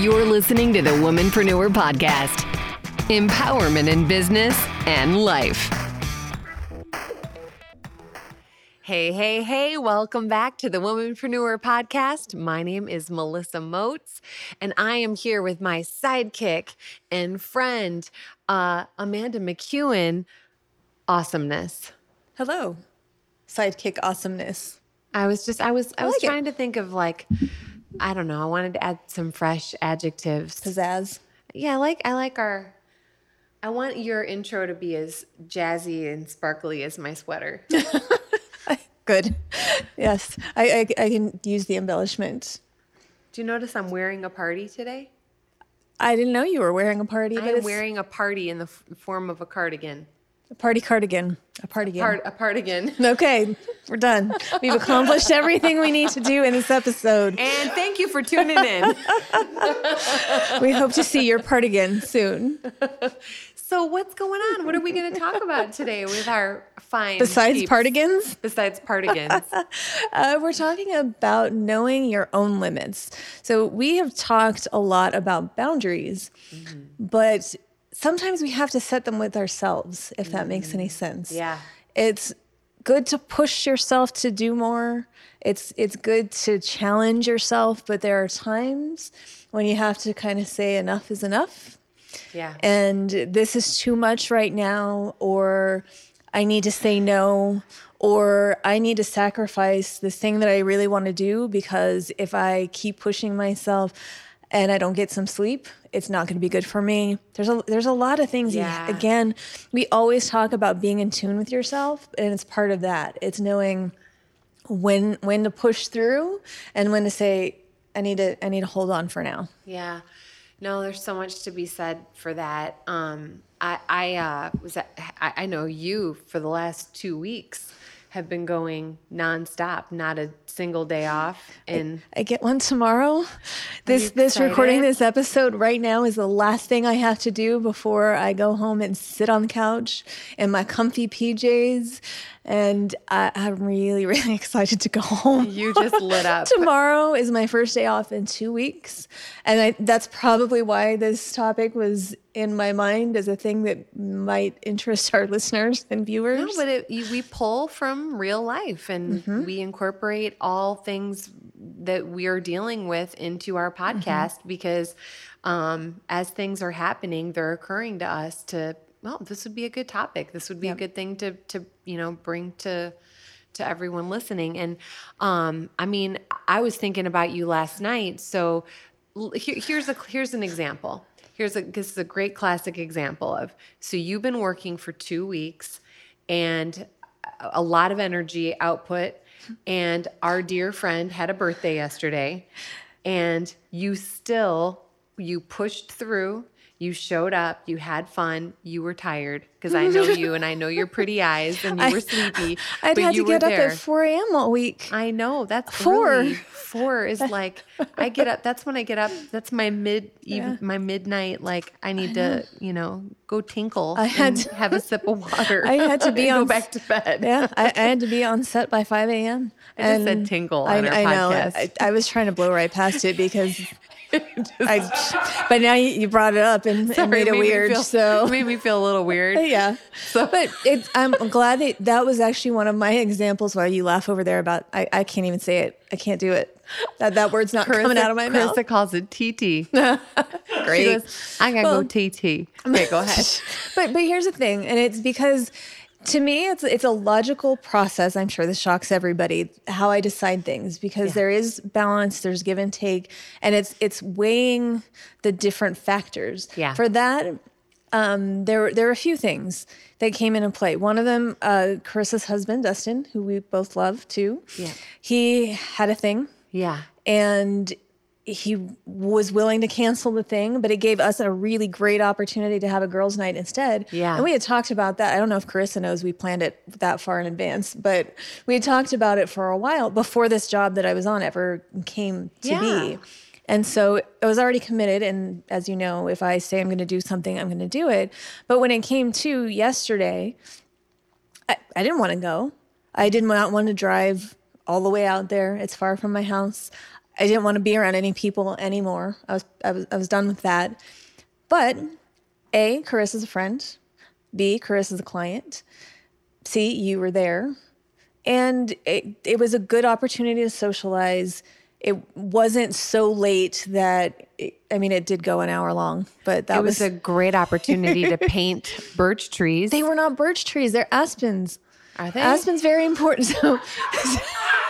You're listening to the Womanpreneur Podcast empowerment in business and life. Hey, hey, hey, welcome back to the Womanpreneur Podcast. My name is Melissa Moats, and I am here with my sidekick and friend, uh, Amanda McEwen. Awesomeness. Hello, sidekick awesomeness. I was just, I was, I, was like it. trying to think of like, I don't know, I wanted to add some fresh adjectives. Pizzazz. Yeah, I like I like our I want your intro to be as jazzy and sparkly as my sweater. Good. Yes, I, I, I can use the embellishment. Do you notice I'm wearing a party today? I didn't know you were wearing a party, I'm wearing a party in the f- form of a cardigan. A party cardigan. A party Part a cardigan. Okay, we're done. We've accomplished everything we need to do in this episode. And thank you for tuning in. We hope to see your partigan soon. So what's going on? What are we going to talk about today with our fine Besides peeps? partigans, Besides partigans. Uh, we're talking about knowing your own limits. So, we have talked a lot about boundaries, but sometimes we have to set them with ourselves, if that makes any mm. sense. Yeah. It's good to push yourself to do more. It's it's good to challenge yourself, but there are times when you have to kind of say enough is enough Yeah. and this is too much right now, or I need to say no, or I need to sacrifice this thing that I really want to do because if I keep pushing myself and I don't get some sleep, it's not going to be good for me. There's a there's a lot of things. you- Again, we always talk about being in tune with yourself, and it's part of that. It's knowing when when to push through and when to say I need to I need to hold on for now. Yeah. No, there's so much to be said for that. Um, I, I uh, was at, I, I know you for the last two weeks have been going nonstop, not a single day off. And I get one tomorrow. This this recording this episode right now is the last thing I have to do before I go home and sit on the couch in my comfy PJs. And I, I'm really, really excited to go home. you just lit up. Tomorrow is my first day off in two weeks. And I, that's probably why this topic was in my mind as a thing that might interest our listeners and viewers. No, but it, you, we pull from real life and Mm-hmm. we incorporate all things that we are dealing with into our Mm-hmm. podcast because um, as things are happening, they're occurring to us to, well, this would be a good topic. This would be a good thing to, to, you know, bring to, to everyone listening. And um, I mean, I was thinking about you last night. So here, here's a here's an example. Here's a this is a great classic example of so you've been working for two weeks and a lot of energy output. And our dear friend had a birthday yesterday, and you still you pushed through. You showed up, you had fun, you were tired because I know you and I know your pretty eyes and you were sleepy. I'd but had to get were up there. at 4 a.m. all week. I know that's Four. early. Four is like I get up. That's when I get up. That's my mid even my midnight. Like I need to you know go tinkle. I had and to- have a sip of water. I had to be and on go back to bed. yeah, I, I had to be on set by 5 a.m. I just said tinkle I, our I know. I, I was trying to blow right past it because I, but now you, you brought it up and, and made it me weird. feel- so made me feel a little weird. yeah. So But it, I'm glad that that was actually one of my examples Why you laugh over there about I, I can't even say it. I can't do it. That that word's not coming out of my mouth. Carissa calls it TT. Great. Goes, I gotta Well- go TT. Okay, go ahead. but but here's the thing, and it's because to me it's it's a logical process. I'm sure this shocks everybody how I decide things because there is balance, there's give and take, and it's it's weighing the different factors. Yeah. For that, um, there there are a few things that came into play. One of them, uh, Carissa's husband Dustin, who we both love too. Yeah. He had a thing Yeah. and he was willing to cancel the thing, but it gave us a really great opportunity to have a girls' night instead. Yeah. And we had talked about that. I don't know if Carissa knows we planned it that far in advance, but we had talked about it for a while before this job that I was on ever came to Yeah. be. And so it was already committed. And as you know, if I say I'm going to do something, I'm going to do it. But when it came to yesterday, I, I didn't want to go. I did not want to drive all the way out there. It's far from my house. I didn't want to be around any people anymore. I was I was I was done with that. But A, Carissa's a friend. B, Carissa's a client. C, you were there. And it, it was a good opportunity to socialize. It wasn't so late that, it, I mean, it did go an hour long, but that It was, was, a great opportunity to paint birch trees. they were not birch trees, they're aspens. Are they? Aspen's very important. So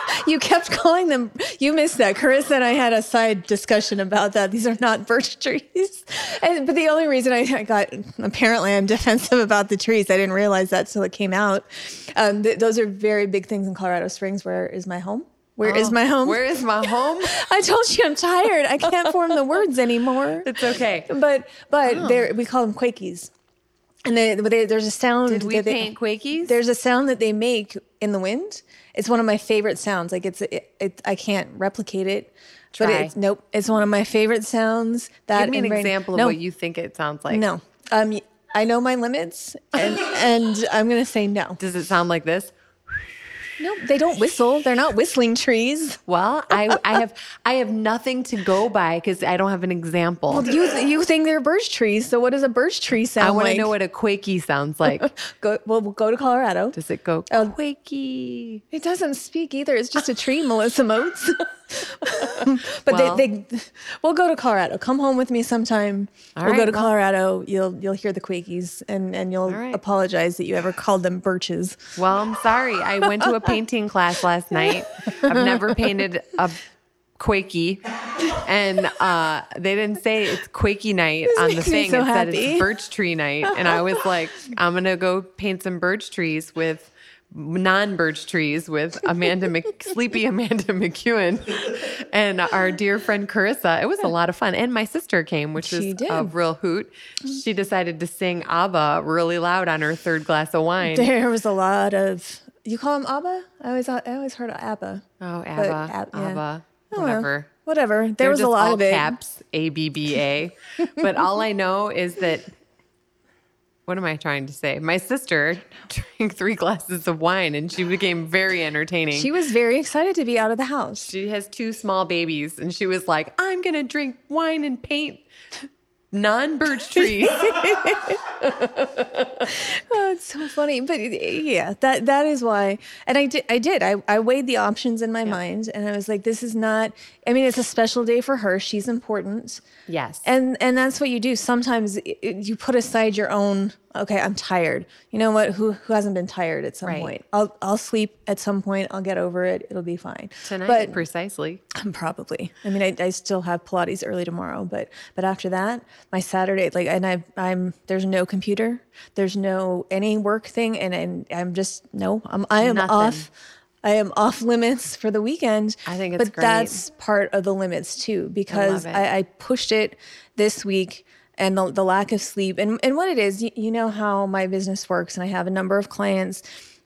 you kept calling them. You missed that. Carissa and I had a side discussion about that. These are not birch trees. And, but the only reason I got apparently I'm defensive about the trees. I didn't realize that till it came out. Um, th- those are very big things in Colorado Springs. Where is my home? Where is my home? Oh, Where is my home? I told you I'm tired. I can't form the words anymore. It's okay. But but they're we call them quakies. And they, they, there's a sound. Did we that they- paint quakies? there's a sound that they make in the wind. It's one of my favorite sounds. Like it's it, it I can't replicate it. But Try. it's nope. It's one of my favorite sounds. That Give me an and rain- example of no, what you think it sounds like. No. Um I know my limits and and I'm gonna say no. Does it sound like this? No, they don't whistle. They're not whistling trees. Well, I, I have I have nothing to go by because I don't have an example. Well, You you think they're birch trees, so what does a birch tree sound I want to like? know what a quakey sounds like. go well we'll go to Colorado. Does it go Oh. quakey? It doesn't speak either. It's just a tree, Melissa Moats. but Well. they, they, we'll go to Colorado. Come home with me sometime. We'll go to well- Colorado. You'll you'll hear the Quakies and and you'll right. apologize that you ever called them birches. Well, I'm sorry. I went to a painting class last night. I've never painted a quakey, and uh, they didn't say it's quakey night on the thing. so it said it's birch tree night, and I was like, I'm gonna go paint some birch trees with non-birch trees with Amanda Mc, Sleepy Amanda McEwen and our dear friend Carissa. It was a lot of fun, and my sister came, which She was a real hoot. She decided to sing ABBA really loud on her third glass of wine. There was a lot of you call them Abba. I always I always heard of Abba. Oh, ABBA, Ab- yeah. ABBA, Oh, whatever. Whatever. There They're was a lot all of it. caps, A B B A. But all I know is that. What am I trying to say? My sister drank three glasses of wine and she became very entertaining. She was very excited to be out of the house. she has two small babies and she was like, I'm going to drink wine and paint non birch trees. Oh, it's so funny. But yeah, that that is why. And I did I did. I, I weighed the options in my mind and I was like, this is not I mean, it's a special day for her. She's important. yes. And and that's what you do. Sometimes it- you put aside your own. Okay, I'm tired. You know what? Who who hasn't been tired at some Right. point? I'll I'll sleep at some point. I'll get over it. It'll be fine. Tonight, but precisely. probably. I mean, I, I still have Pilates early tomorrow, but but after that, my Saturday, like, and I I'm there's no computer, there's no any work thing, and and I'm just no, I'm I am Nothing. off. I am off limits for the weekend. I think it's but great. that's part of the limits too, because it. I, I pushed it this week. And the, the lack of sleep, and, and what it is, you, you know how my business works, and I have a number of clients,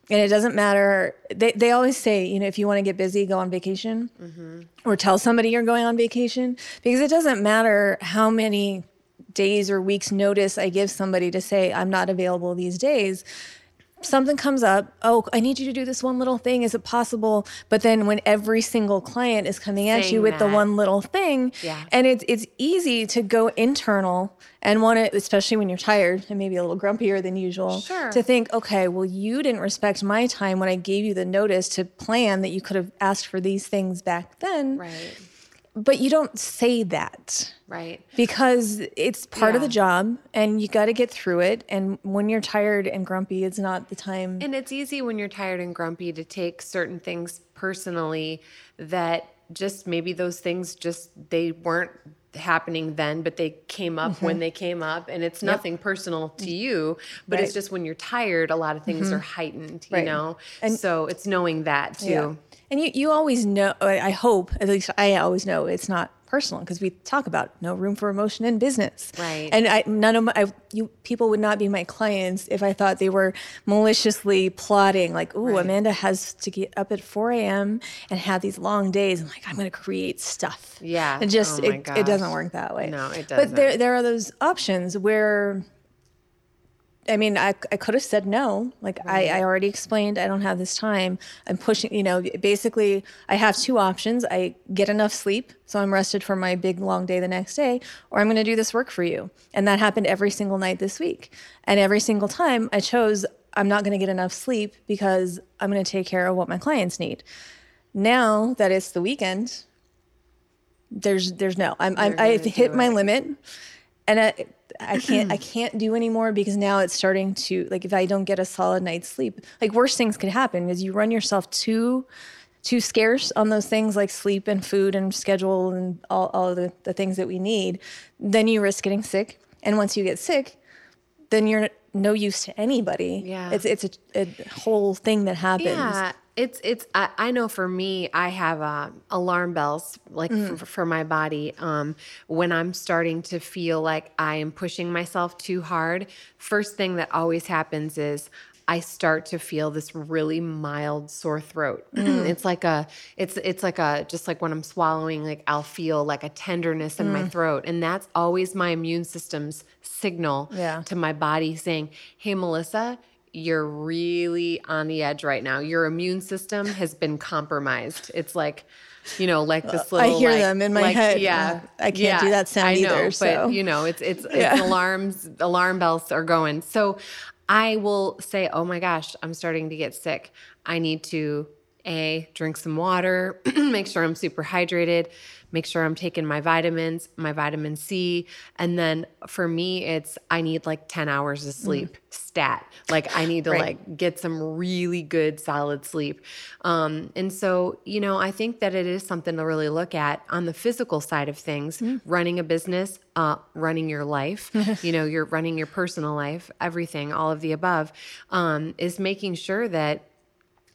and it doesn't matter. They, they always say, you know, if you want to get busy, go on vacation mm-hmm. or tell somebody you're going on vacation because it doesn't matter how many days or weeks notice I give somebody to say I'm not available these days. Something comes up, oh, I need you to do this one little thing. Is it possible? But then when every single client is coming at you Saying with the one little thing, Yeah. and it's it's easy to go internal and want to, especially when you're tired and maybe a little grumpier than usual, Sure. to think, okay, well, you didn't respect my time when I gave you the notice to plan that you could have asked for these things back then Right. but you don't say that Right. because it's part of the job and you got to get through it. And when you're tired and grumpy it's not the time. And it's easy when you're tired and grumpy to take certain things personally that just maybe those things just they weren't happening then but they came up Mm-hmm. when they came up. And it's nothing personal to you but it's just when you're tired a lot of things are heightened you Right. know? And- so it's knowing that too. Yeah. and you, you always know I hope at least I always know it's not personal because we talk about no room for emotion in business Right. and I none of my I, you people would not be my clients if I thought they were maliciously plotting like ooh Right. Amanda has to get up at 4 a.m. and have these long days I'm like I'm going to create stuff Yeah. and just Oh it, it doesn't work that way No, it doesn't. but there there are those options where I mean, I, I could have said no. Like I, I already explained, I don't have this time. I'm pushing, you know, basically I have two options. I get enough sleep, so I'm rested for my big long day the next day, or I'm going to do this work for you. And that happened every single night this week. And every single time I chose, I'm not going to get enough sleep because I'm going to take care of what my clients need. Now that it's the weekend, there's there's no. I'm, I'm I've hit do my limit, and I I can't I can't do anymore because now it's starting to like if I don't get a solid night's sleep, like worse things could happen is you run yourself too too scarce on those things like sleep and food and schedule and all, all of the, the things that we need, then you risk getting sick. And once you get sick, then you're no use to anybody. Yeah. It's it's a, a whole thing that happens. Yeah, it's it's. I, I know for me, I have uh, alarm bells like Mm. for, for my body. Um, when I'm starting to feel like I am pushing myself too hard, first thing that always happens is I start to feel this really mild sore throat. Mm. it's like a, it's it's like a just like when I'm swallowing, like I'll feel like a tenderness in my Mm. throat, and that's always my immune system's signal Yeah. to my body saying, "Hey, Melissa." You're really on the edge right now. Your immune system has been compromised. It's like, you know, like this Uh, I little. hear like- them in my like- head. Yeah, I can't do that sound I know, either, But so. you know, it's it's, Yeah. it's alarms. Alarm bells are going. So, I will say, oh my gosh, I'm starting to get sick. I need to a drink some water, make sure I'm super hydrated, make sure I'm taking my vitamins, my vitamin C, and then for me, it's I need like 10 hours of sleep. Stat. Like I need to Right. like get some really good solid sleep. Um, and so, you know, I think that it is something to really look at on the physical side of things, running a business, uh, running your life, you know, you're running your personal life, everything, all of the above, um, is making sure that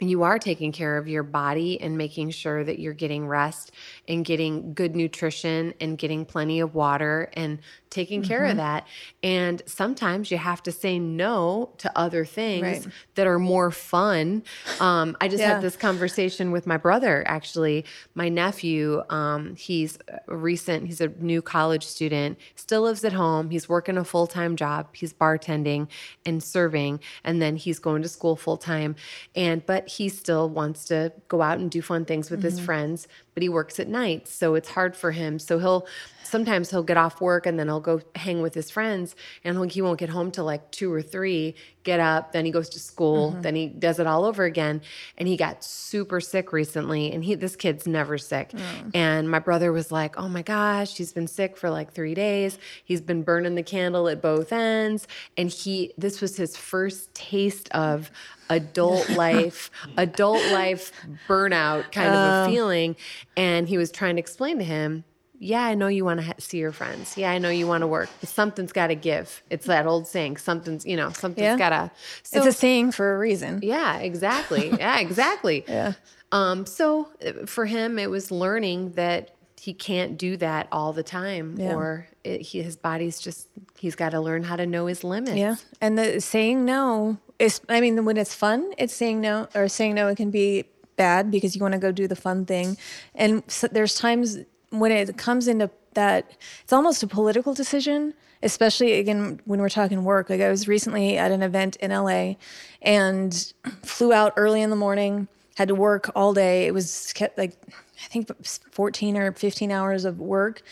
you are taking care of your body and making sure that you're getting rest and getting good nutrition and getting plenty of water and taking care Mm-hmm. of that. And sometimes you have to say no to other things Right. that are more fun. Um, I just Yeah. had this conversation with my brother, actually. My nephew, um, he's recent, he's a new college student, still lives at home. He's working a full time job. He's bartending and serving, and then he's going to school full time. And, but he still wants to go out and do fun things with his mm-hmm. friends, but he works at night. So it's hard for him. So he'll, sometimes he'll get off work and then he'll go hang with his friends and he won't get home till like two or three get up then he goes to school mm-hmm. then he does it all over again. And he got super sick recently and he this kid's never sick. Mm. And my brother was like oh my gosh he's been sick for like three days. He's been burning the candle at both ends. And he this was his first taste of adult life adult life burnout kind of a feeling and he was trying to explain to him yeah, I know you want to ha- see your friends. Yeah, I know you want to work. But something's got to give. It's that old saying. Something's, you know, something's Yeah. got to. So, it's a saying for a reason. yeah, exactly. Yeah, exactly. Yeah. Um. So uh, for him, it was learning that he can't do that all the time, Yeah. or it, he, his body's just he's got to learn how to know his limits. Yeah. And the saying no is, I mean, when it's fun, it's saying no, or saying no, it can be bad because you want to go do the fun thing. And so there's times when it comes into that, it's almost a political decision, especially again, when we're talking work. Like I was recently at an event in LA and flew out early in the morning, had to work all day. It was kept like, I think 14 or 15 hours of work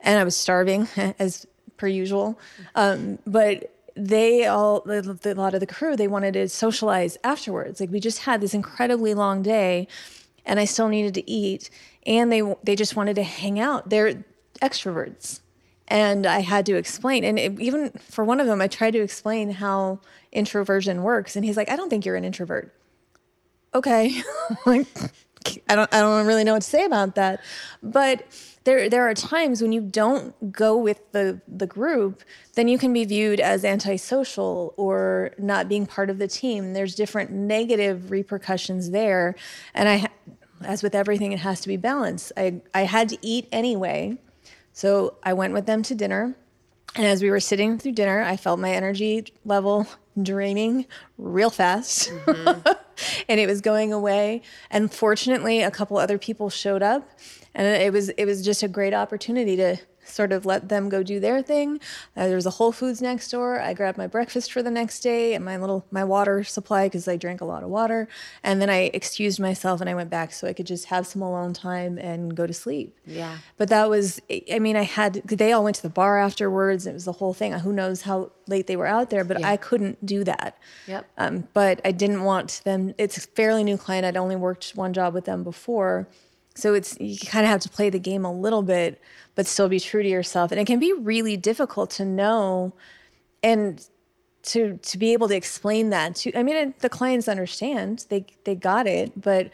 and I was starving as per usual. Um, but they all, a lot of the crew, they wanted to socialize afterwards. Like we just had this incredibly long day, and I still needed to eat, and they they just wanted to hang out. They're extroverts, and I had to explain. And it, even for one of them, I tried to explain how introversion works, and he's like, "I don't think you're an introvert." okay like i don't i don't really know what to say about that but there there are times when you don't go with the the group then you can be viewed as antisocial or not being part of the team. There's different negative repercussions there. And i as with everything it has to be balanced. I i had to eat anyway. So i went with them to dinner. And as we were sitting through dinner, I felt my energy level draining real fast. Mm-hmm. and it was going away. And fortunately, a couple other people showed up, and it was it was just a great opportunity to sort of let them go do their thing. Uh, there was a Whole Foods next door. I grabbed my breakfast for the next day and my little my water supply because I drank a lot of water. And then I excused myself and I went back so I could just have some alone time and go to sleep. Yeah. But that was, I mean, I had, they all went to the bar afterwards. It was the whole thing. Who knows how late they were out there, but Yeah. I couldn't do that. Yep. Um, but I didn't want them, it's a fairly new client. I'd only worked one job with them before. So it's, you kind of have to play the game a little bit, but still be true to yourself. And it can be really difficult to know and to to be able to explain that to i mean the clients understand they they got it but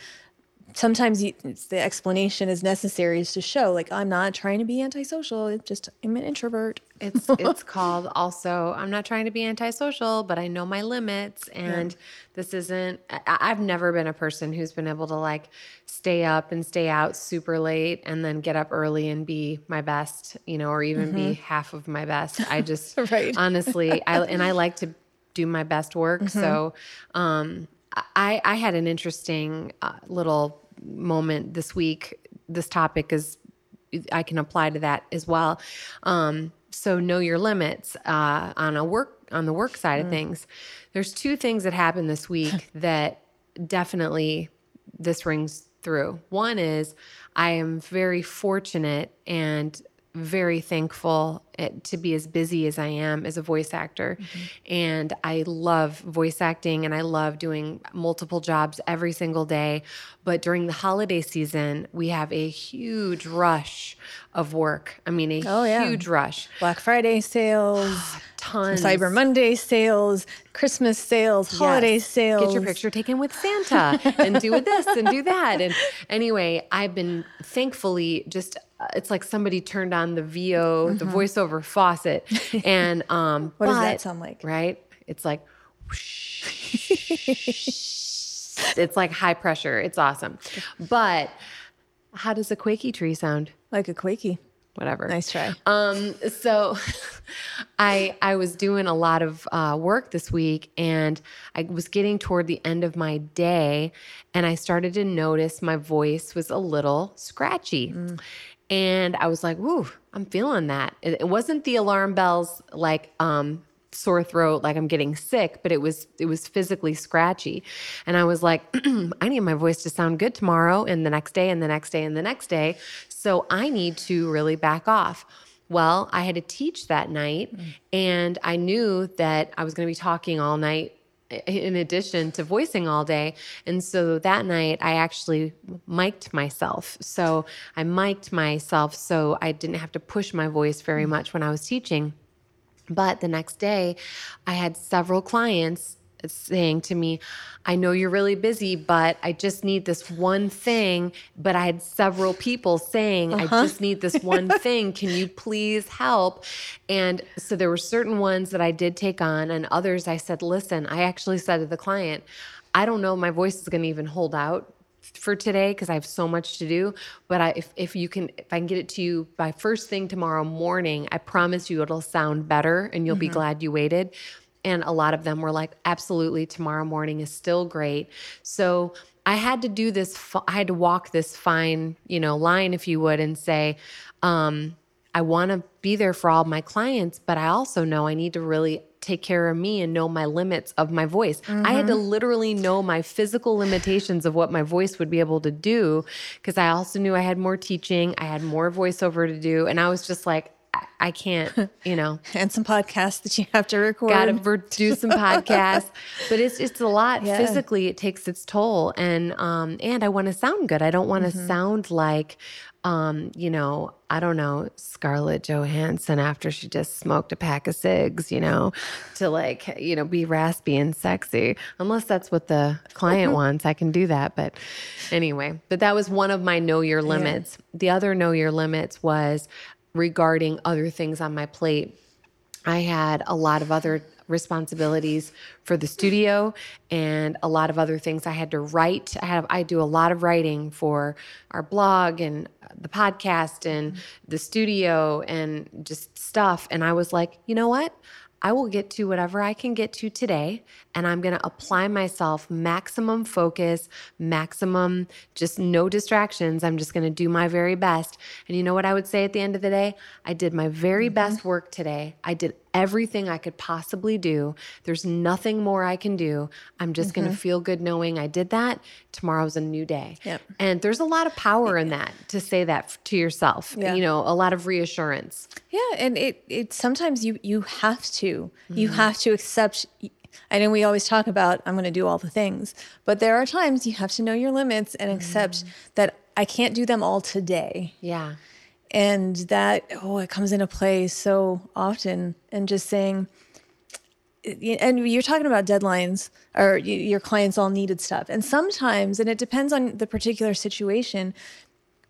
sometimes you, it's the explanation is necessary is to show like i'm not trying to be antisocial it's just i'm an introvert It's it's called also I'm not trying to be antisocial, but I know my limits and this isn't I, I've never been a person who's been able to like stay up and stay out super late and then get up early and be my best, you know, or even be half of my best. I just Mm-hmm. Right. honestly, I and I like to do my best work. Mm-hmm. So, um I I had an interesting uh, little moment this week. This topic is I can apply to that as well. Um, so know your limits uh, on a work on the work side of things. There's two things that happened this week that definitely this rings through. One is I am very fortunate and very thankful eh, to be as busy as I am as a voice actor. And I love voice acting and I love doing multiple jobs every single day. But during the holiday season, we have a huge rush of work. I mean, a Oh, yeah. huge rush. black friday sales Tons. cyber monday sales christmas sales holiday sales Get your picture taken with Santa and do this and do that. And anyway, I've been thankfully just it's like somebody turned on the VO, the voiceover faucet, and um, Mm-hmm. What does that sound like? Right? It's like it's like high pressure. It's awesome. But how does a quakey tree sound? like a quakey Whatever. nice try Um, so I I was doing a lot of uh, work this week and I was getting toward the end of my day and I started to notice my voice was a little scratchy. And I was like, "Woo, I'm feeling that." It, it wasn't the alarm bells like um sore throat like I'm getting sick, but it was it was physically scratchy. And I was like, I need my voice to sound good tomorrow and the next day and the next day and the next day. So I need to really back off. Well, I had to teach that night and I knew that I was going to be talking all night in addition to voicing all day. And so that night I actually mic'd myself. So I mic'd myself so I didn't have to push my voice very mm. much when I was teaching. But the next day, I had several clients saying to me, I know you're really busy, but I just need this one thing. But I had several people saying, I uh-huh. just need this one thing. Can you please help? And so there were certain ones that I did take on, and others I said, Listen, I actually said to the client, I don't know, my voice is going to even hold out for today because I have so much to do. But I, if, if you can, if I can get it to you by first thing tomorrow morning, I promise you it'll sound better and you'll be mm-hmm. glad you waited. And a lot of them were like, absolutely, tomorrow morning is still great. So I had to do this, I had to walk this fine, you know, line, if you would, and say, um, I want to be there for all my clients, but I also know I need to really take care of me and know my limits of my voice. I had to literally know my physical limitations of what my voice would be able to do because I also knew I had more teaching, I had more voiceover to do, and I was just like, I, can't, you know. and some podcasts that you have to record Got to do some podcasts, but it's it's a lot Yeah. physically. It takes its toll, and um and I want to sound good. I don't want to Mm-hmm. sound like, um you know, I don't know Scarlett Johansson after she just smoked a pack of cigs, you know, to like you know be raspy and sexy. Unless that's what the client wants, I can do that. But anyway, but that was one of my know your limits. The other know your limits was regarding other things on my plate. I had a lot of other responsibilities for the studio and a lot of other things I had to write. I have I do a lot of writing for our blog and the podcast and the studio and just stuff and I was like, "You know what? I will get to whatever I can get to today, and I'm going to apply myself maximum focus, maximum just no distractions. I'm just going to do my very best. And you know what I would say at the end of the day? I did my very mm-hmm. best work today. I did everything I could possibly do. There's nothing more I can do. I'm just mm-hmm. going to feel good knowing I did that. Tomorrow's a new day. Yep. And there's a lot of power in that to say that to yourself. Yeah. You know, a lot of reassurance. Yeah, and it it sometimes you you have to. Mm-hmm. You have to accept I know we always talk about I'm going to do all the things, but there are times you have to know your limits and accept mm. that I can't do them all today. Yeah and that oh it comes into play so often. And just saying and you're talking about deadlines or your clients all needed stuff. And sometimes and it depends on the particular situation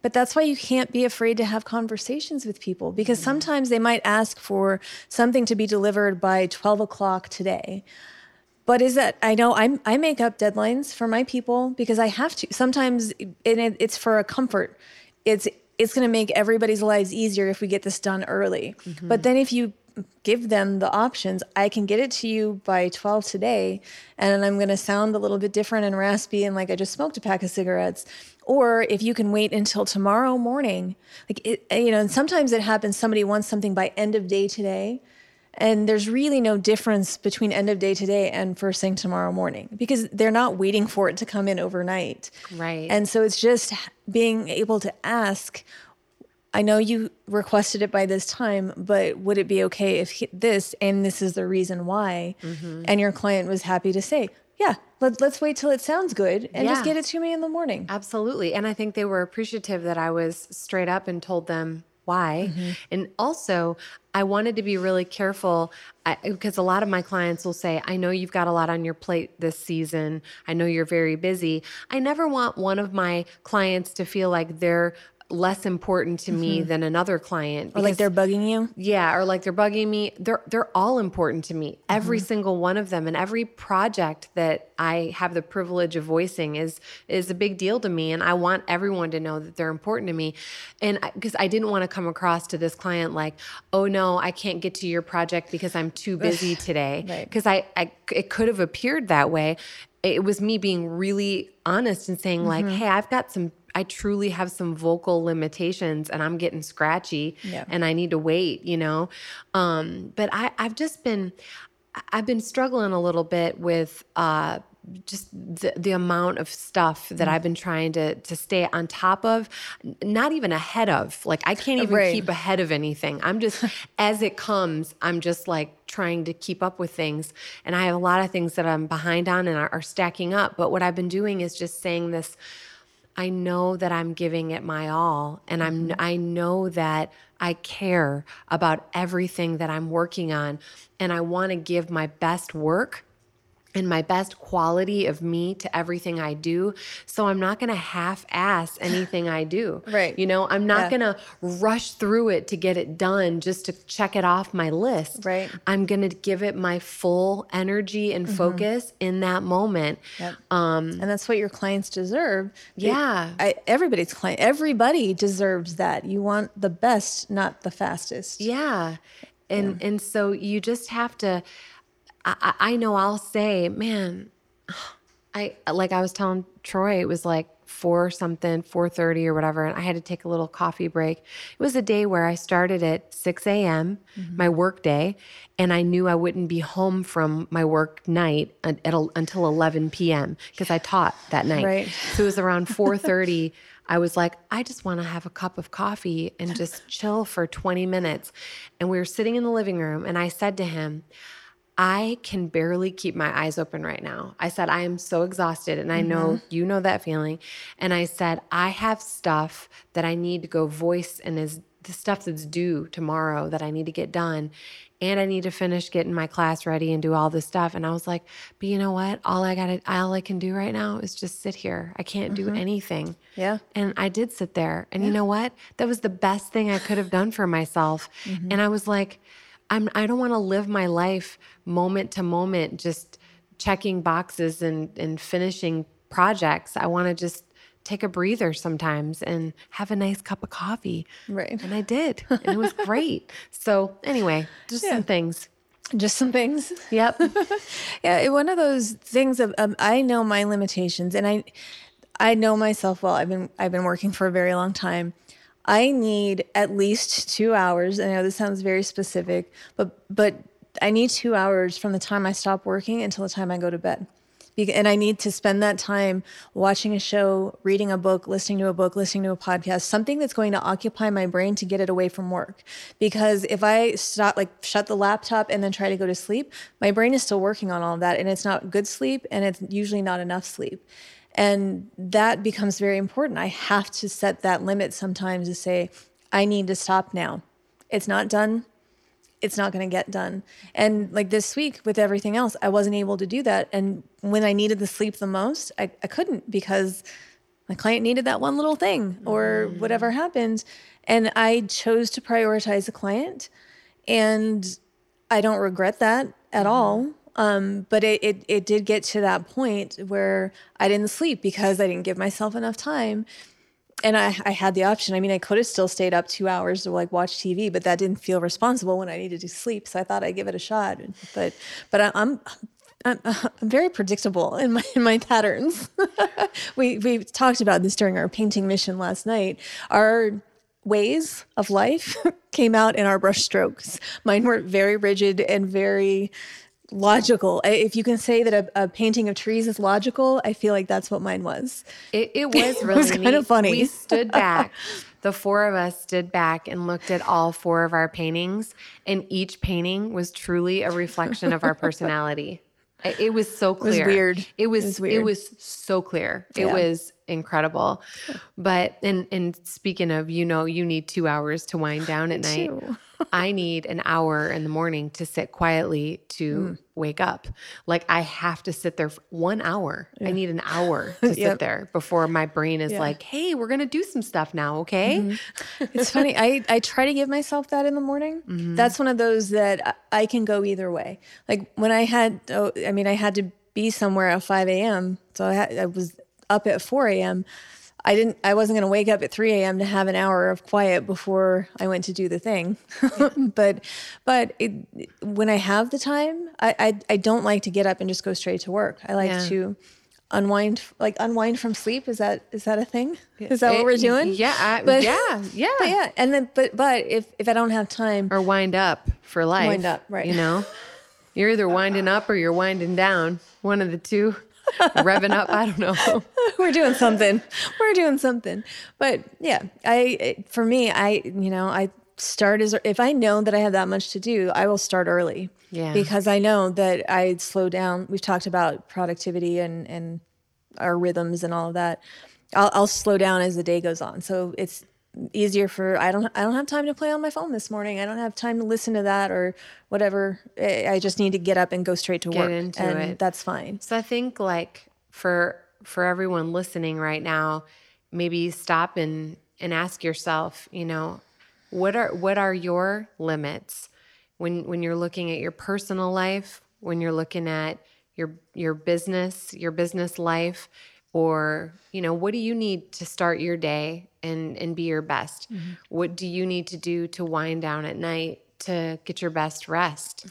but that's why you can't be afraid to have conversations with people because sometimes they might ask for something to be delivered by 12 o'clock today. But is that i know I'm, i make up deadlines for my people because i have to. Sometimes and it's for a comfort. It's it's going to make everybody's lives easier if we get this done early. Mm-hmm. But then if you give them the options, I can get it to you by 12 today, and I'm going to sound a little bit different and raspy and like I just smoked a pack of cigarettes. Or if you can wait until tomorrow morning, like it, you know, and sometimes it happens somebody wants something by end of day today. And there's really no difference between end of day today and first thing tomorrow morning because they're not waiting for it to come in overnight. Right. And so it's just being able to ask, I know you requested it by this time, but would it be okay if this and this is the reason why? Mm-hmm. And your client was happy to say, yeah, let, us wait till it sounds good and yeah. just get it to me in the morning. Absolutely. And I think they were appreciative that I was straight up and told them why. Mm-hmm. And also, I wanted to be really careful because a lot of my clients will say, I know you've got a lot on your plate this season. I know you're very busy. I never want one of my clients to feel like they're less important to mm-hmm. me than another client. Because, or like they're bugging you? Yeah, or like they're bugging me. They're they're all important to me. Every mm-hmm. single one of them and every project that I have the privilege of voicing is is a big deal to me and I want everyone to know that they're important to me. And because I, I didn't want to come across to this client like, "Oh no, I can't get to your project because I'm too busy today." Because right. I, I it could have appeared that way it was me being really honest and saying like mm-hmm. hey i've got some I truly have some vocal limitations and I'm getting scratchy yeah. and I need to wait, you know. Um, but I, I've just been I've been struggling a little bit with uh, just the, the amount of stuff that mm. I've been trying to to stay on top of, not even ahead of. Like I can't even right. keep ahead of anything. I'm just as it comes, I'm just like trying to keep up with things. And I have a lot of things that I'm behind on and are, are stacking up. But what I've been doing is just saying this I know that I'm giving it my all and I'm mm-hmm. I know that I care about everything that I'm working on and I want to give my best work and my best quality of me to everything I do. So I'm not going to half ass anything I do. Right. You know, I'm not yeah. going to rush through it to get it done just to check it off my list. Right. I'm going to give it my full energy and mm-hmm. focus in that moment. Yep. Um, and that's what your clients deserve. Yeah. I, everybody's client, everybody deserves that. You want the best, not the fastest. Yeah. And, yeah. and so you just have to, I, I know I'll say, man, I like I was telling Troy, it was like four something, four thirty or whatever, and I had to take a little coffee break. It was a day where I started at six a.m. Mm-hmm. my work day, and I knew I wouldn't be home from my work night at, at, until eleven p.m. because I taught that night. Right. So it was around four thirty. I was like, I just want to have a cup of coffee and just chill for 20 minutes. And we were sitting in the living room, and I said to him, I can barely keep my eyes open right now. I said, I am so exhausted. And I mm-hmm. know you know that feeling. And I said, I have stuff that I need to go voice and is the stuff that's due tomorrow that I need to get done. And I need to finish getting my class ready and do all this stuff. And I was like, but you know what? All I got all I can do right now is just sit here. I can't mm-hmm. do anything. Yeah. And I did sit there. And yeah. you know what? That was the best thing I could have done for myself. Mm-hmm. And I was like, I'm I don't want to live my life moment to moment just checking boxes and and finishing projects. I want to just take a breather sometimes and have a nice cup of coffee. Right. And I did. And it was great. so anyway, just yeah. some things. Just some things. Yep. Yeah, it- one of those things of um, I know my limitations, and I I know myself well. I've been I've been working for a very long time. I need at least two hours. And I know this sounds very specific, but but I need two hours from the time I stop working until the time I go to bed. And I need to spend that time watching a show, reading a book, listening to a book, listening to a podcast, something that's going to occupy my brain to get it away from work. Because if I stop, like shut the laptop and then try to go to sleep, my brain is still working on all of that. And it's not good sleep and it's usually not enough sleep. And that becomes very important. I have to set that limit sometimes to say, I need to stop now. It's not done it's not going to get done. And like this week with everything else, I wasn't able to do that. And when I needed the sleep the most, I, I couldn't because my client needed that one little thing or mm. whatever happened. And I chose to prioritize the client. And I don't regret that at mm-hmm. all. Um, but it, it, it did get to that point where I didn't sleep because I didn't give myself enough time and I, I had the option. I mean, I could have still stayed up two hours to like watch TV, but that didn't feel responsible when I needed to sleep. So I thought I'd give it a shot. But but I, I'm. I'm, I'm very predictable in my in my patterns. we we talked about this during our painting mission last night. Our ways of life came out in our brush strokes. Mine were very rigid and very logical. If you can say that a, a painting of trees is logical, I feel like that's what mine was. It, it was It really was kinda funny. We stood back. The four of us stood back and looked at all four of our paintings, and each painting was truly a reflection of our personality. It was so clear. It was weird. It was. was It was so clear. It Yeah. was incredible. But and and speaking of, you know, you need two hours to wind down at night. too. I need an hour in the morning to sit quietly to Mm. wake up. Like I have to sit there for one hour. I need an hour to sit Yep. there before my brain is Yeah. like, "Hey, we're gonna do some stuff now, okay?" It's funny. I, I try to give myself that in the morning. That's one of those that I- I can go either way. Like when I had, oh, I mean, I had to be somewhere at 5 a.m. So I, had, I was up at 4 a.m. I didn't, I wasn't going to wake up at 3 a.m. to have an hour of quiet before I went to do the thing. but, but it, when I have the time, I, I, I don't like to get up and just go straight to work. I like Yeah. to unwind, like unwind from sleep. Is that, is that a thing? Is that what we're doing? Yeah, I- But- yeah, yeah. But yeah, and then but but if if I don't have time, Or wind up for life. Wind up, right. You know, you're either winding up or you're winding down. One of the two. Revving up. I don't know. we're doing something. We're doing something. But yeah, I for me, I you know I start as if I know that I have that much to do, I will start early. Yeah. Because I know that I slow down. We've talked about productivity and and our rhythms and all of that. I'll, I'll slow down as the day goes on. So it's easier for I don't I don't have time to play on my phone this morning. I don't have time to listen to that or whatever. I just need to get up and go straight to Get work, into and it. that's fine. So I think like for for everyone listening right now, maybe stop and and ask yourself, you know, what are what are your limits when when you're looking at your personal life, when you're looking at your your business, your business life, or you know, what do you need to start your day and and be your best? What do you need to do to wind down at night to get your best rest?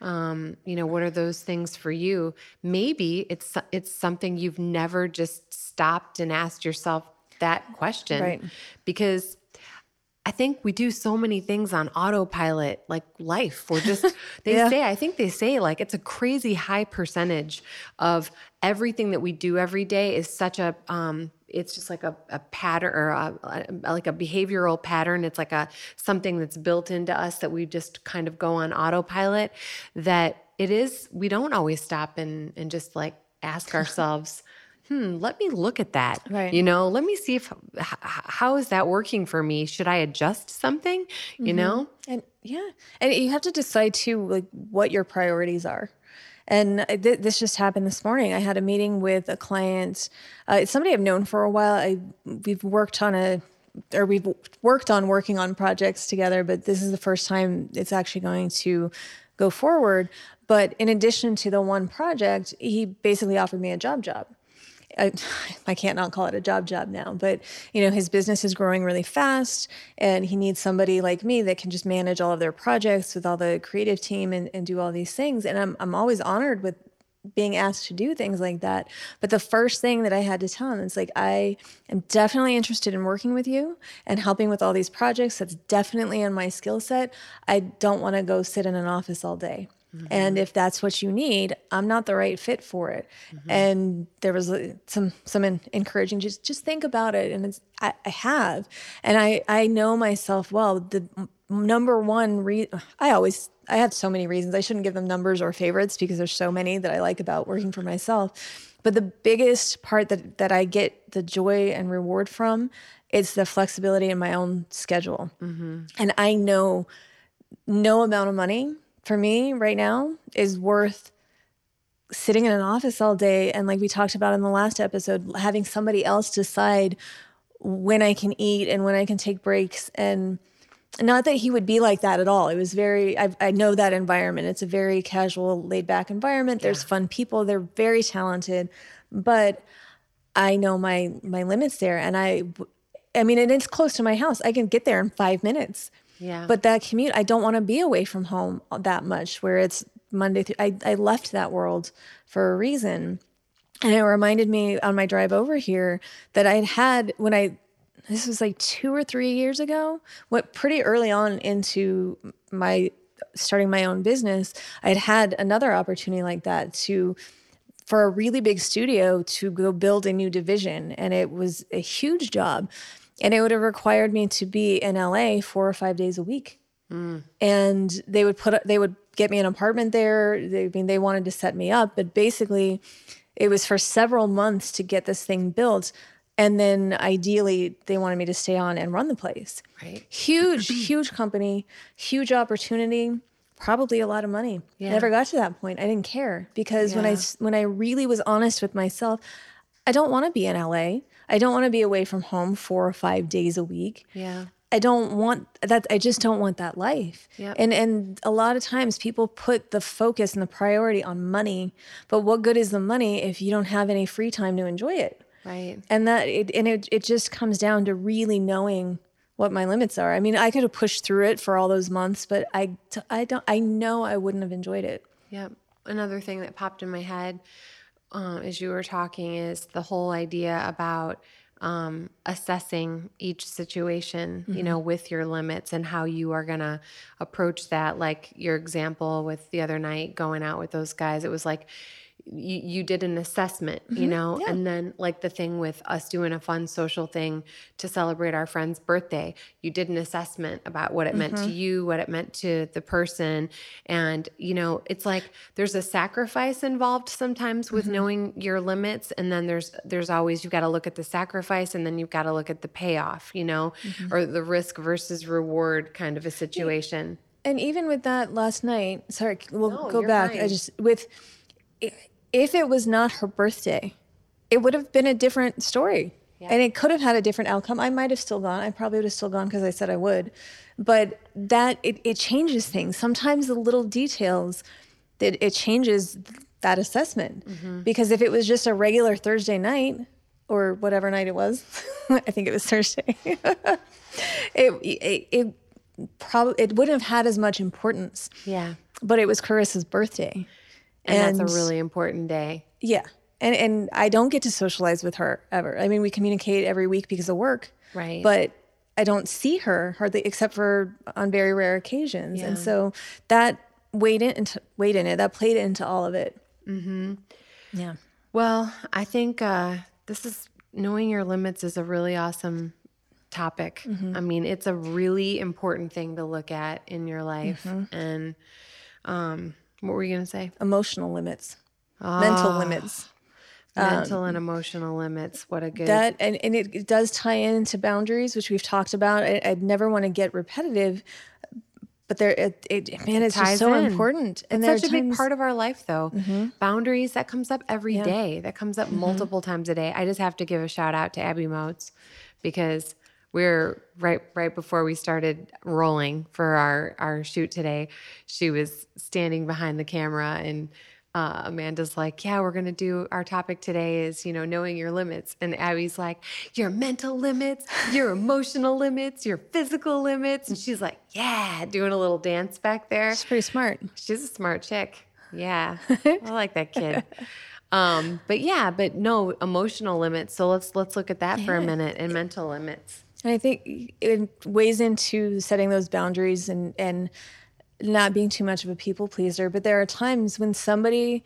um, you know what are those things for you maybe it's it's something you've never just stopped and asked yourself that question Right. because I think we do so many things on autopilot, like life. We're just, they Yeah. say, I think they say like it's a crazy high percentage of everything that we do every day is such a, um, it's just like a, a pattern or a, a- like a behavioral pattern. It's like a something that's built into us that we just kind of go on autopilot. That it is, we don't always stop and and just like ask ourselves, hmm, let me look at that. Right. You know, let me see if h- how is that working for me? Should I adjust something? You know? And yeah, and you have to decide too, like what your priorities are. And th- this just happened this morning. I had a meeting with a client. Uh, it's somebody I've known for a while. I we've worked on a, or we've worked on working on projects together, but this is the first time it's actually going to go forward. But in addition to the one project, he basically offered me a job job. I, I can't not call it a job job now, but you know, his business is growing really fast and he needs somebody like me that can just manage all of their projects with all the creative team and, and do all these things. And I'm, I'm always honored with being asked to do things like that. But the first thing that I had to tell him is like, I am definitely interested in working with you and helping with all these projects. That's definitely in my skill set. I don't want to go sit in an office all day. Mm-hmm. And if that's what you need, I'm not the right fit for it. Mm-hmm. And there was uh, some some encouraging. Just just think about it. And it's I, I have, and I I know myself well. The number one reason I always I have so many reasons. I shouldn't give them numbers or favorites because there's so many that I like about working for myself. But the biggest part that that I get the joy and reward from is the flexibility in my own schedule. Mm-hmm. And I know no amount of money for me right now is worth sitting in an office all day and like we talked about in the last episode having somebody else decide when I can eat and when I can take breaks and not that he would be like that at all. It was very, I, I know that environment. It's a very casual, laid back environment. Yeah. There's fun people. They're very talented, but I know my, my limits there. And I, I mean, and it's close to my house. I can get there in five minutes. Yeah. But that commute, I don't want to be away from home that much where it's Monday through, I, I left that world for a reason. And it reminded me on my drive over here that I'd had when I, this was like two or three years ago, went pretty early on into my starting my own business. I'd had another opportunity like that to, for a really big studio to go build a new division. And it was a huge job and it would have required me to be in LA four or five days a week. Mm. And they would put they would get me an apartment there. They I mean they wanted to set me up, but basically it was for several months to get this thing built. And then ideally they wanted me to stay on and run the place. Right. Huge, huge company, huge opportunity, probably a lot of money. Yeah. I never got to that point. I didn't care because yeah. when I when I really was honest with myself, I don't want to be in LA. I don't want to be away from home four or five days a week. Yeah. I don't want that. I just don't want that life. Yep. And and a lot of times people put the focus and the priority on money, but what good is the money if you don't have any free time to enjoy it? Right. And that it, and it it just comes down to really knowing what my limits are. I mean, I could have pushed through it for all those months, but I I don't I know I wouldn't have enjoyed it. Yep. Another thing that popped in my head um, as you were talking is the whole idea about um, assessing each situation, mm-hmm. you know, with your limits and how you are going to approach that. Like your example with the other night going out with those guys, it was like, you, you did an assessment, mm-hmm. you know, yeah. and then like the thing with us doing a fun social thing to celebrate our friend's birthday, you did an assessment about what it mm-hmm. meant to mm-hmm. you, what it meant to the person. And, you know, it's like there's a sacrifice involved sometimes with mm-hmm. knowing your limits. And then there's, there's always, you've got to look at the sacrifice and then you've got to look at the payoff, you know, mm-hmm. or the risk versus reward kind of a situation. And even with that last night, sorry, we'll no, go back. Fine. I just, with, if it was not her birthday, it would have been a different story. Yeah. And it could have had a different outcome. I might have still gone. I probably would have still gone because I said I would. But that it, it changes things. Sometimes the little details, it, it changes that assessment. Mm-hmm. Because if it was just a regular Thursday night or whatever night it was, I think it was Thursday. it, it, it probably it wouldn't have had as much importance. Yeah. But it was Carissa's birthday. And, and that's a really important day. Yeah. And and I don't get to socialize with her ever. I mean, we communicate every week because of work. Right. But I don't see her hardly except for on very rare occasions. Yeah. And so that weighed into weighed in it. That played into all of it. Mm-hmm. Yeah. Well, I think uh, this is knowing your limits is a really awesome topic. Mm-hmm. I mean, it's a really important thing to look at in your life. Mm-hmm. And um, what were you going to say? Emotional limits, oh, mental limits. Mental um, and emotional limits. What a good that and, and it, it does tie into boundaries, which we've talked about. I, would never want to get repetitive, but there, it, it man, it's it just so in. important. And it's such a times, big part of our life, though. Mm-hmm. Boundaries that comes up every yeah. day. That comes up mm-hmm. multiple times a day. I just have to give a shout out to Abby Moats because we're right right before we started rolling for our our shoot today she was standing behind the camera and uh, Amanda's like, yeah, we're going to do our topic today is, you know, knowing your limits. And Abby's like, your mental limits, your emotional limits, your physical limits. And she's like, yeah, doing a little dance back there. She's pretty smart. She's a smart chick. Yeah. I like that kid. Um, but yeah, but no emotional limits. So let's let's look at that for a minute and mental limits. And I think it weighs into setting those boundaries and and not being too much of a people pleaser. But there are times when somebody,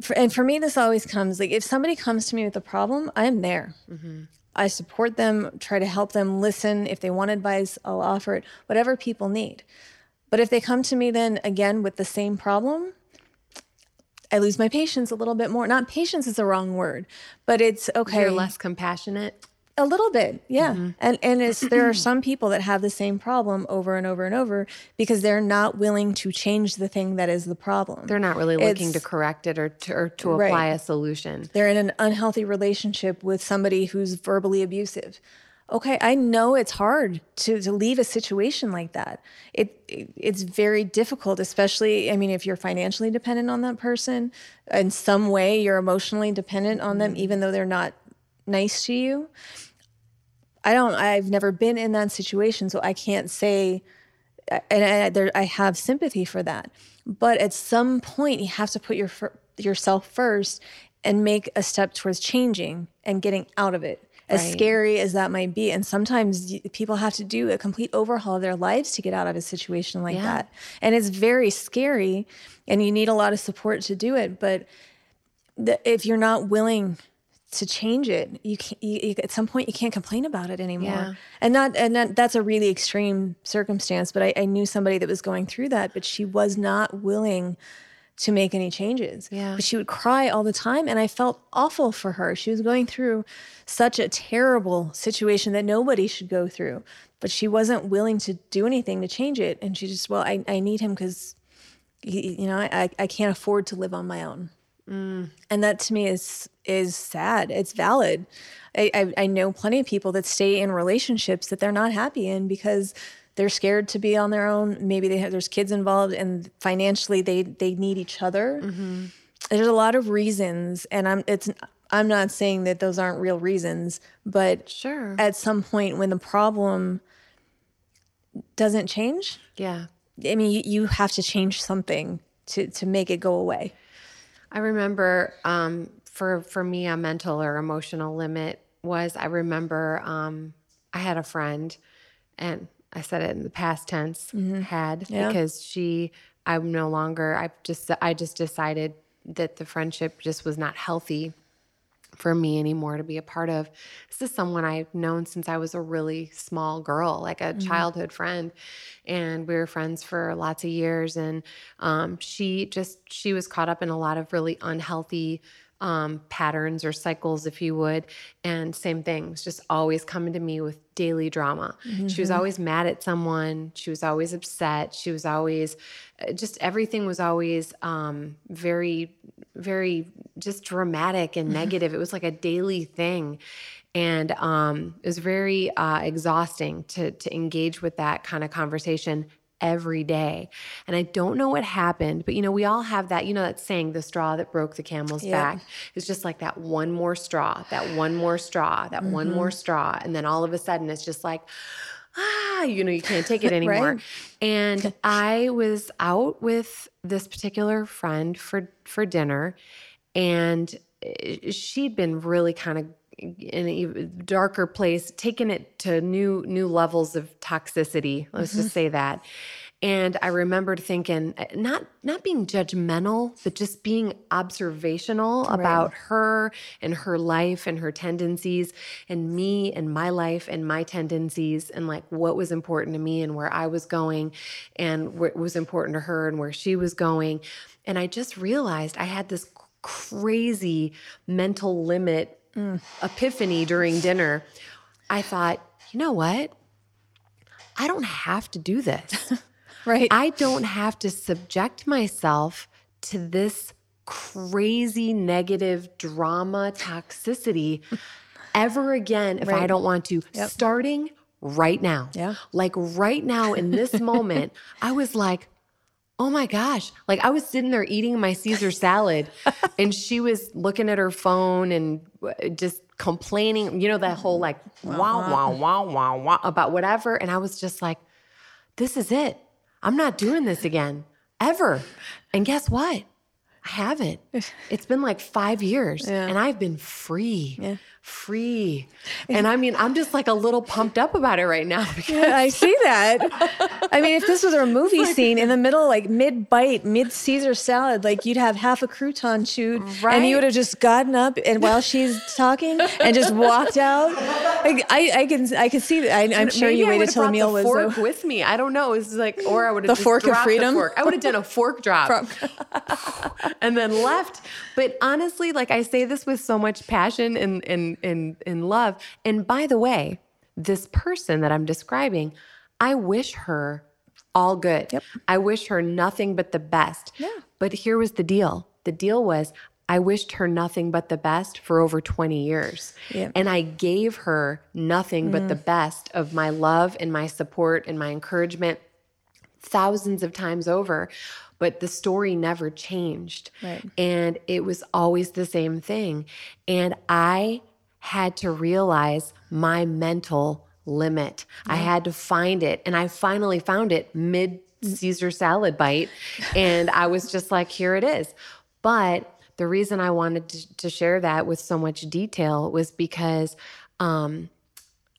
for, and for me, this always comes like if somebody comes to me with a problem, I'm there. Mm-hmm. I support them, try to help them listen. If they want advice, I'll offer it, whatever people need. But if they come to me then again with the same problem, I lose my patience a little bit more. Not patience is the wrong word, but it's okay. You're less compassionate. A little bit, yeah. Mm-hmm. And and it's there are some people that have the same problem over and over and over because they're not willing to change the thing that is the problem. They're not really looking it's, to correct it or to, or to apply right. a solution. They're in an unhealthy relationship with somebody who's verbally abusive okay i know it's hard to, to leave a situation like that it, it, it's very difficult especially i mean if you're financially dependent on that person in some way you're emotionally dependent on them even though they're not nice to you i don't i've never been in that situation so i can't say and i, there, I have sympathy for that but at some point you have to put your yourself first and make a step towards changing and getting out of it as right. scary as that might be. And sometimes people have to do a complete overhaul of their lives to get out of a situation like yeah. that. And it's very scary, and you need a lot of support to do it. But the, if you're not willing to change it, you, can, you, at some point you can't complain about it anymore. Yeah. And not and that, that's a really extreme circumstance. But I, I knew somebody that was going through that, but she was not willing to make any changes. Yeah. But she would cry all the time and I felt awful for her. She was going through such a terrible situation that nobody should go through. But she wasn't willing to do anything to change it. And she just, well, I, I need him because, you know, I, I can't afford to live on my own. Mm. And that to me is is sad. It's valid. I, I, I know plenty of people that stay in relationships that they're not happy in because they're scared to be on their own. Maybe they have there's kids involved, and financially they they need each other. Mm-hmm. There's a lot of reasons, and I'm it's I'm not saying that those aren't real reasons, but sure, at some point when the problem doesn't change, yeah, I mean you, you have to change something to to make it go away. I remember um, for for me a mental or emotional limit was I remember um, I had a friend and I said it in the past tense, mm-hmm. had yeah. because she I'm no longer I just I just decided that the friendship just was not healthy for me anymore to be a part of. This is someone I've known since I was a really small girl, like a mm-hmm. childhood friend. And we were friends for lots of years. And um, she just, she was caught up in a lot of really unhealthy um, patterns or cycles, if you would. And same things, just always coming to me with daily drama. Mm-hmm. She was mm-hmm. always mad at someone. She was always upset. She was always, uh, just everything was always um, very, very just dramatic and negative. it was like a daily thing. And um, it was very uh, exhausting to, to engage with that kind of conversation every day. And I don't know what happened, but you know, we all have that, you know, that saying, the straw that broke the camel's yep. back. It's just like that one more straw, that one more straw, that mm-hmm. one more straw. And then all of a sudden it's just like, ah, you know, you can't take it anymore. right. And I was out with this particular friend for for dinner and eh, she'd been really kind of in a darker place, taking it to new new levels of toxicity. Let's mm-hmm. just say that. And I remembered thinking, uh, not not being judgmental, but just being observational right. about her and her life and her tendencies, and me and my life and my tendencies, and like what was important to me and where I was going, and what was important to her and where she was going. And I just realized I had this crazy mental limit mm. epiphany during dinner. I thought, you know what? I don't have to do this. right. I don't have to subject myself to this crazy negative drama toxicity ever again if right. I don't want to. Yep. Starting right now. Yeah. Like right now in this moment, I was like, Oh my gosh. Like I was sitting there eating my Caesar salad and she was looking at her phone and uh, just complaining, you know, that whole like wow, wow, wow, wow, wow about whatever. And I was just like, this is it. I'm not doing this again ever. And guess what? I haven't. It's been like five years Yeah. and I've been free. Yeah. Free. And I mean, I'm just like a little pumped up about it right now because Yeah, I see that. I mean, if this was a movie scene in the middle, like mid bite, mid Caesar salad, like you'd have half a crouton chewed, and Right. you would have just gotten up and while she's talking and just walked out. Like, I, I can, I can see that. I, I'm sure you waited till the meal the was fork over. with me. I don't know. It was like, or I would have The fork of freedom? Fork. I would have done a fork drop and then left. But honestly, like I say this with so much passion and and and and love. And by the way, this person that I'm describing, I wish her all good. Yep. I wish her nothing but the best. Yeah. But here was the deal. The deal was I wished her nothing but the best for over 20 years. Yeah. And I gave her nothing but the mm. best of my love and my support and my encouragement thousands of times over. But the story never changed. Right. And it was always the same thing. And I had to realize my mental limit. I had to find it. And I finally found it mid Caesar salad bite. And I was just like, here it is. But the reason I wanted to, to share that with so much detail was because um,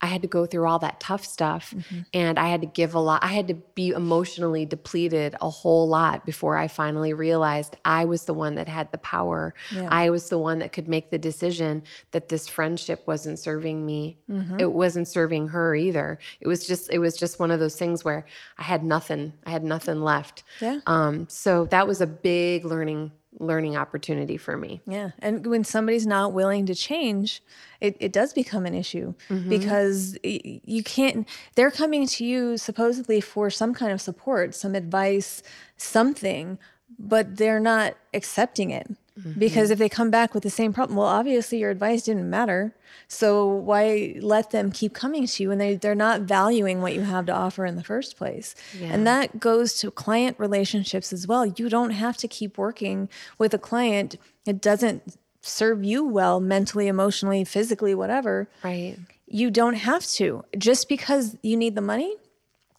I had to go through all that tough stuff and I had to give a lot. I had to be emotionally depleted a whole lot before I finally realized I was the one that had the power. Yeah. I was the one that could make the decision that this friendship wasn't serving me. It wasn't serving her either. It was just it was just one of those things where I had nothing. I had nothing left. Yeah. Um so that was a big learning learning opportunity for me. Yeah. And when somebody's not willing to change, it, it does become an issue mm-hmm. because you can't, they're coming to you supposedly for some kind of support, some advice, something, but they're not accepting it. Mm-hmm. Because if they come back with the same problem, well, obviously your advice didn't matter. So why let them keep coming to you when they, they're not valuing what you have to offer in the first place? Yeah. And that goes to client relationships as well. You don't have to keep working with a client. It doesn't serve you well mentally, emotionally, physically, whatever. Right. You don't have to. Just because you need the money,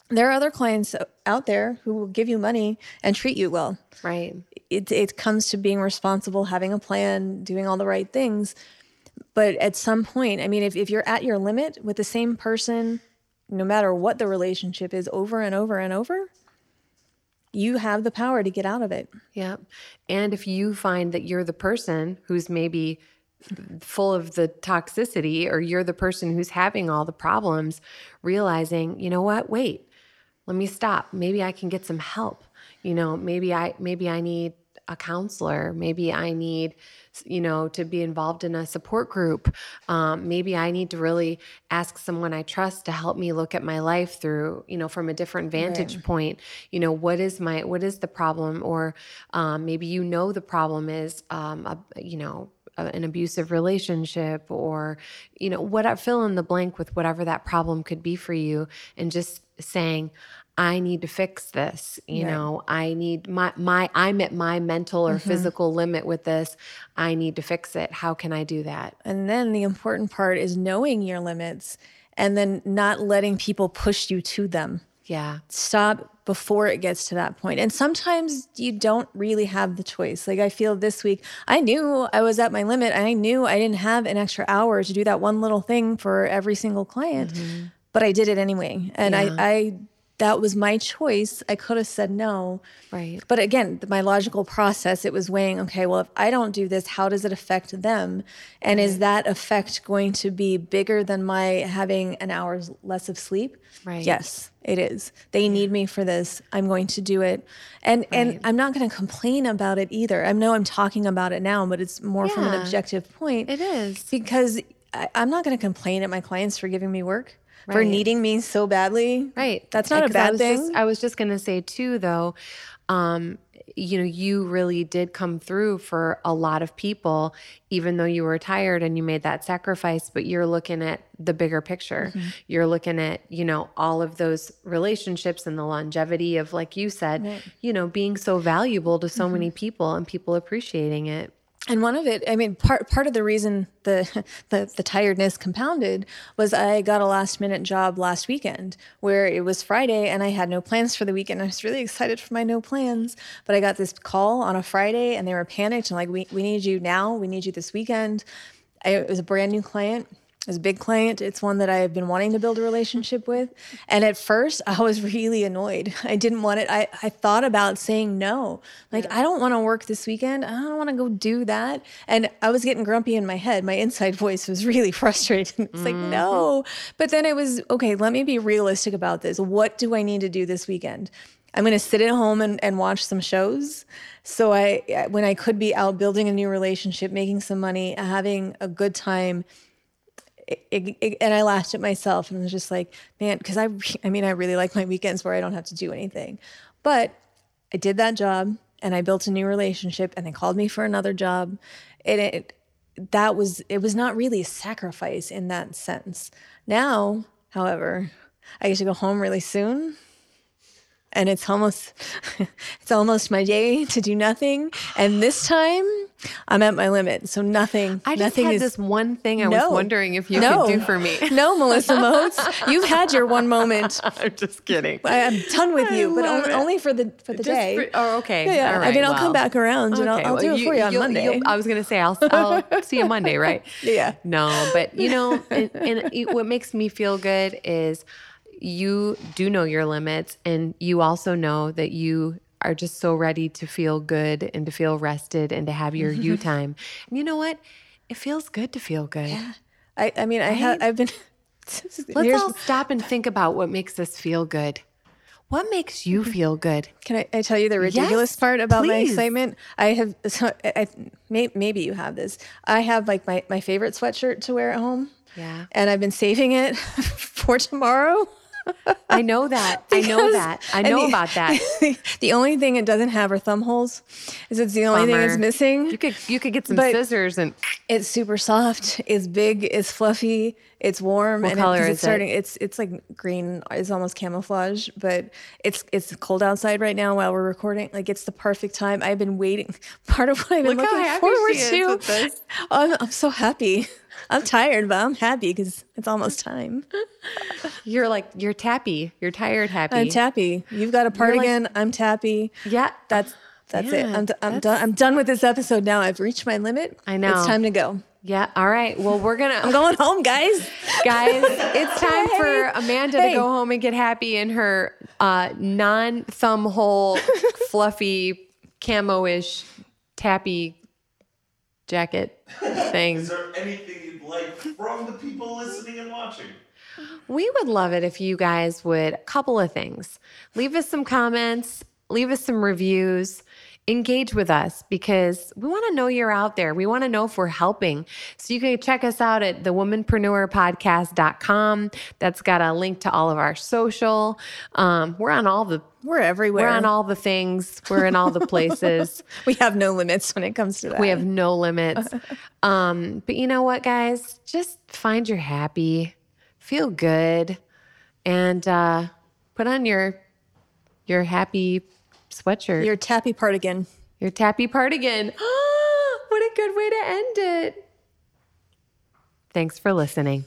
there are other clients out there who will give you money and treat you well. Right. It, it comes to being responsible, having a plan, doing all the right things. But at some point, I mean, if, if you're at your limit with the same person, no matter what the relationship is, over and over and over, you have the power to get out of it. Yep. And if you find that you're the person who's maybe full of the toxicity or you're the person who's having all the problems, realizing, you know what? Wait. Let me stop. Maybe I can get some help. You know, maybe I maybe I need a counselor. Maybe I need, you know, to be involved in a support group. Um, maybe I need to really ask someone I trust to help me look at my life through, you know, from a different vantage point. You know, what is my what is the problem? Or um, maybe you know the problem is, um, a, you know, an abusive relationship or you know what fill in the blank with whatever that problem could be for you and just saying i need to fix this you Right. know i need my my i'm at my mental or mm-hmm. physical limit with this i need to fix it how can i do that And then the important part is knowing your limits and then not letting people push you to them. yeah stop before it gets to that point. And sometimes you don't really have the choice. Like I feel this week, I knew I was at my limit and I knew I didn't have an extra hour to do that one little thing for every single client, mm-hmm. but I did it anyway. And Yeah. I, I, that was my choice. I could have said no. right But again, my logical process, it was weighing, okay, well, if I don't do this, how does it affect them? And is that effect going to be bigger than my having an hour's less of sleep? Right. Yes, it is. They need me for this. I'm going to do it. And and I'm not going to complain about it either. I know I'm talking about it now, but it's more from an objective point. it is because I, I'm not going to complain at my clients for giving me work, for needing me so badly. Right. That's not a Because I bad thing. Just, I was just going to say too, though, um, you know, you really did come through for a lot of people, even though you were tired and you made that sacrifice, but you're looking at the bigger picture. Mm-hmm. You're looking at, you know, all of those relationships and the longevity of, like you said, right. you know, being so valuable to so mm-hmm. many people and people appreciating it and one of it, I mean, part part of the reason the, the the tiredness compounded was I got a last minute job last weekend where it was Friday and I had no plans for the weekend. I was really excited for my no plans, but I got this call on a Friday and they were panicked and like, we we need you now. We need you this weekend. I, it was a brand new client it's a big client. It's one that I have been wanting to build a relationship with. And at first, I was really annoyed. I didn't want it. I, I thought about saying no. Like, yeah. I don't want to work this weekend. I don't want to go do that. And I was getting grumpy in my head. My inside voice was really frustrated. It's mm-hmm. like, no. But then it was okay, let me be realistic about this. What do I need to do this weekend? I'm going to sit at home and, and watch some shows. So I, when I could be out building a new relationship, making some money, having a good time, and I laughed at myself and was just like, man, because I, I mean, I really like my weekends where I don't have to do anything. But I did that job and I built a new relationship and they called me for another job. And it, that was, it was not really a sacrifice in that sense. Now, however, I get to go home really soon and it's almost it's almost my day to do nothing. And this time i'm at my limit. So nothing i just nothing had is, this one thing i no, was wondering if you no, could do for me. No melissa moats. You've had your one moment. I'm just kidding. I, am done with you but only, only, for the for the just day. for, oh okay. Yeah, yeah. i mean i'll well, come back around and okay, i'll, I'll well, do it you, for you on monday. i was gonna say i'll, I'll see you monday right? Yeah. No but you know and, and what makes me feel good is you do know your limits and you also know that you are just so ready to feel good and to feel rested and to have your you time. And you know what? It feels good to feel good. Yeah. I, I mean, right? I have, I've been. Let's all stop and think about what makes us feel good. What makes you mm-hmm. feel good? Can I, I tell you the ridiculous yes, part about please. my excitement? I have, so I, may, maybe you have this. I have like my, my favorite sweatshirt to wear at home. Yeah. And I've been saving it for tomorrow. I know that. I know that. I know the, about that. the only thing it doesn't have are thumb holes. Is it's the only Bummer. thing it's missing. You could you could get some scissors and it's super soft. It's big. It's fluffy. It's warm. What and color it, is it's starting. It? It's it's like green. It's almost camouflage, but it's it's cold outside right now while we're recording. Like it's the perfect time. I've been waiting. Part of what I've been Look looking forward to. I'm, I'm so happy. I'm tired, but I'm happy because it's almost time. You're like you're tappy. You're tired, happy. I'm tappy. You've got a part you're again. I'm tappy. Yeah, that's that's yeah, it. I'm, d- I'm done. I'm done with this episode now. I've reached my limit. I know. It's time to go. Yeah. All right. Well, we're gonna. I'm going home, guys. Guys, it's time hey. for Amanda hey. to go home and get happy in her uh, non-thumb hole, fluffy, camo-ish, tappy jacket thing. Is there anything you'd like from the people listening and watching? We would love it if you guys would, a couple of things. Leave us some comments, leave us some reviews engage with us because we want to know you're out there. We want to know if we're helping. So you can check us out at thewomanpreneurpodcast.com. That's got a link to all of our social. Um, we're on all the we're everywhere. We're on all the things. We're in all the places. we have no limits when it comes to that. We have no limits. um, but you know what, guys? Just find your happy, feel good, and uh, put on your your happy sweatshirt. Your tappy part again. Your tappy part again. what a good way to end it. Thanks for listening.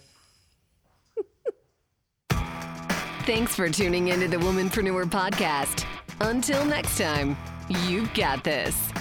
Thanks for tuning into the Womanpreneur Podcast. Until next time, you've got this.